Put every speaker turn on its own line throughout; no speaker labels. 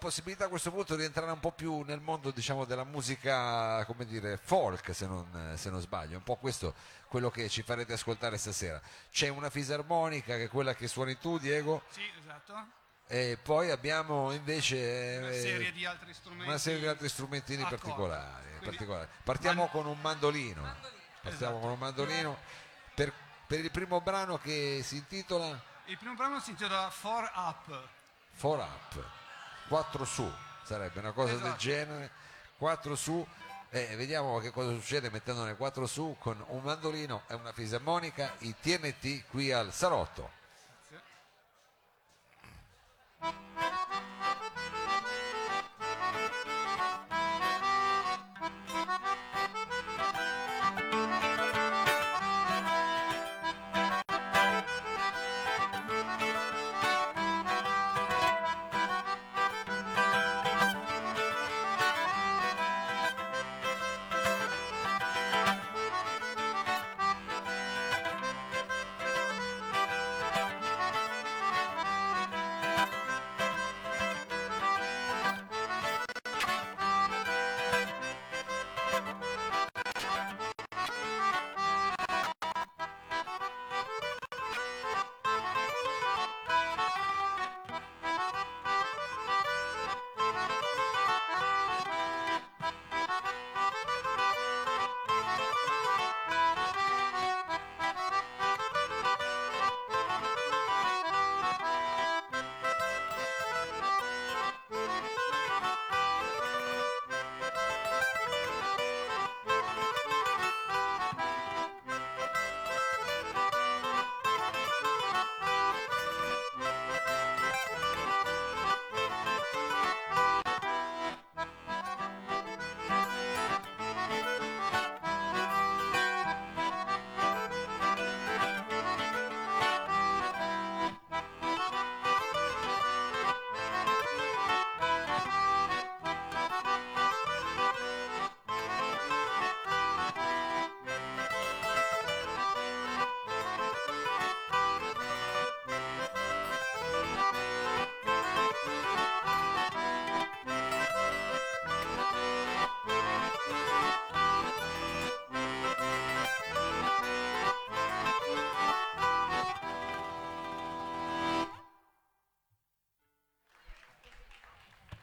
possibilità a questo punto di entrare un po' più nel mondo diciamo, della musica come dire folk se non, se non sbaglio è un po' questo quello che ci farete ascoltare stasera c'è una fisarmonica che è quella che suoni tu Diego
Sì, esatto.
e poi abbiamo invece
Una
eh,
serie di altri strumenti.
una serie di altri strumentini particolari, particolari. partiamo
Man-
con un mandolino partiamo
Esatto.
con un mandolino per, per il primo brano che si intitola
Il primo brano si intitola Four Up.
4 up 4 su sarebbe una cosa del
Esatto.
genere. 4 su e vediamo che cosa succede mettendone 4 su con un mandolino e una fisarmonica i TNT qui al Salotto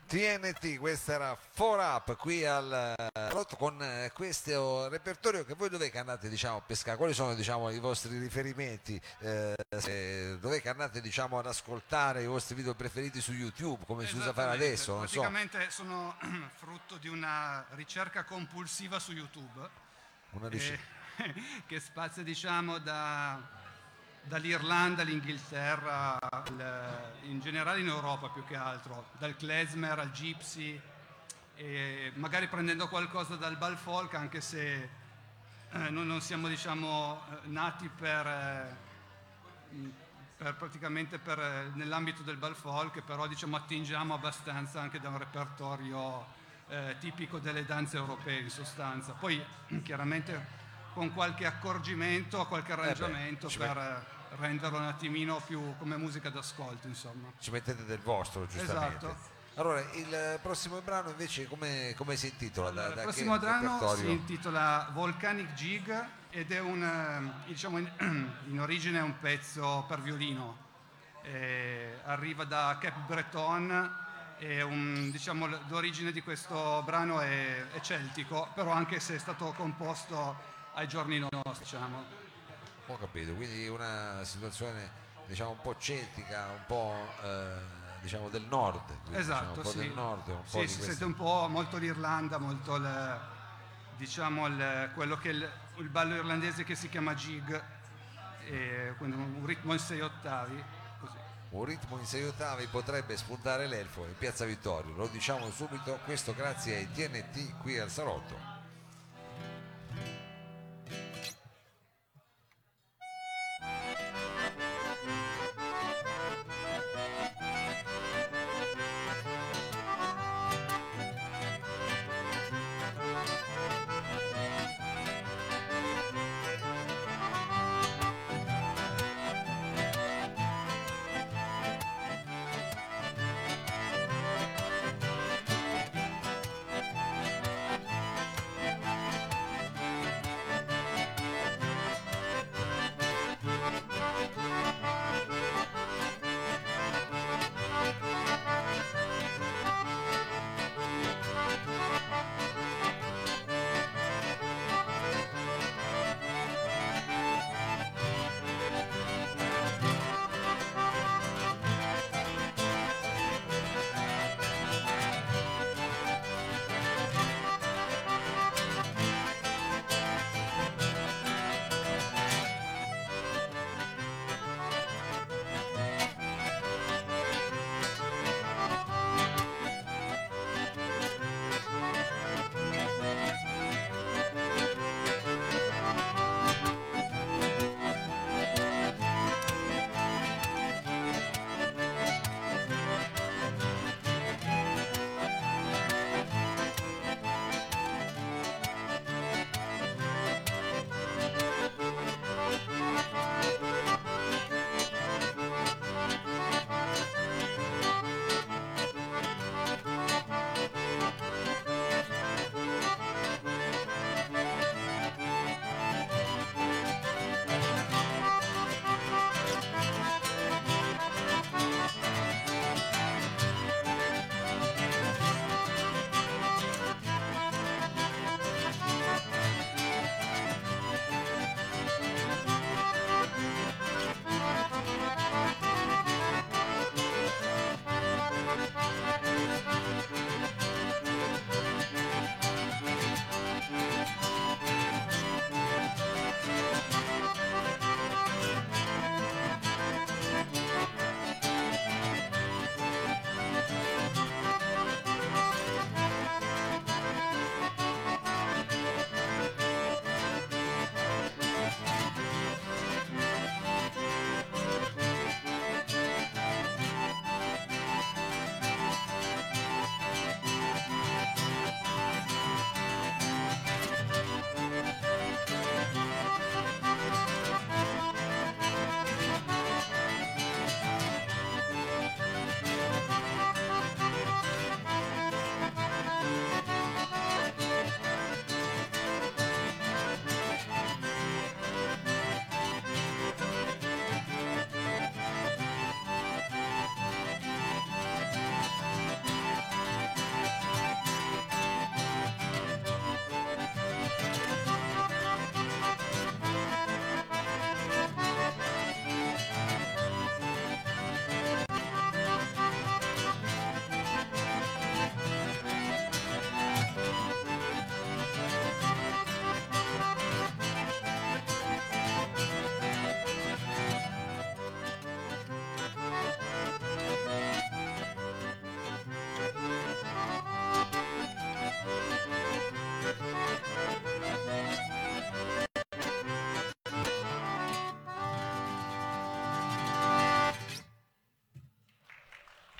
TNT, questa era 4 Up qui al eh, Salotto con eh, questo repertorio che voi dove che andate diciamo, a pescare? Quali sono diciamo, i vostri riferimenti? Eh, se- dove che andate diciamo, ad ascoltare i vostri video preferiti su YouTube come si usa fare adesso? Non so.
Praticamente sono frutto di una ricerca compulsiva su YouTube.
Una
eh,
ricerca.
che spazia diciamo da- dall'Irlanda all'Inghilterra, al- in generale in Europa più che altro, dal klezmer al gypsy, magari prendendo qualcosa dal bal folk anche se eh, noi non siamo diciamo, eh, nati per, eh, per praticamente per, eh, nell'ambito del bal folk, però diciamo, attingiamo abbastanza anche da un repertorio tipico delle danze europee in sostanza. Poi chiaramente con qualche accorgimento, qualche arrangiamento
Eh ci
per renderlo un attimino più come musica d'ascolto, insomma.
Ci mettete del vostro, giustamente.
Esatto.
Allora, il prossimo brano invece come, come si intitola? Da- da
il prossimo brano si intitola Volcanic Jig ed è un, eh, diciamo in, in origine è un pezzo per violino. Eh, arriva da Cap Breton e un- diciamo, l'origine di questo brano è, è celtico, però anche se è stato composto ai giorni nostri, diciamo.
Ho capito, quindi una situazione diciamo un po' celtica, un po' eh, diciamo del nord. quindi, diciamo,
Esatto,
un po'
sì.
del nord, un po'
Sì, si
questa-
sente un po' molto l'Irlanda, molto il, diciamo il- quello che è il, il ballo irlandese che si chiama jig, e quindi un ritmo in sei ottavi, così.
Un ritmo in sei ottavi potrebbe spuntare l'elfo in Piazza Vittorio, lo diciamo subito, questo grazie ai TNT qui al Salotto.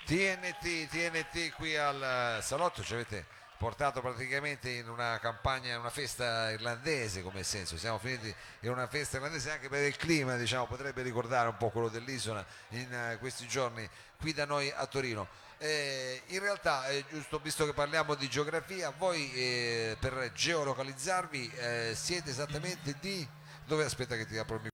TNT, TNT qui al salotto ci avete portato praticamente in una campagna, una festa irlandese come senso, siamo finiti in una festa irlandese anche per il clima, diciamo, potrebbe ricordare un po' quello dell'isola in eh, questi giorni qui da noi a Torino. Eh, in realtà, è giusto, visto che parliamo di geografia, voi eh, per geolocalizzarvi eh, siete esattamente di... Dove aspetta che ti apro il microfono?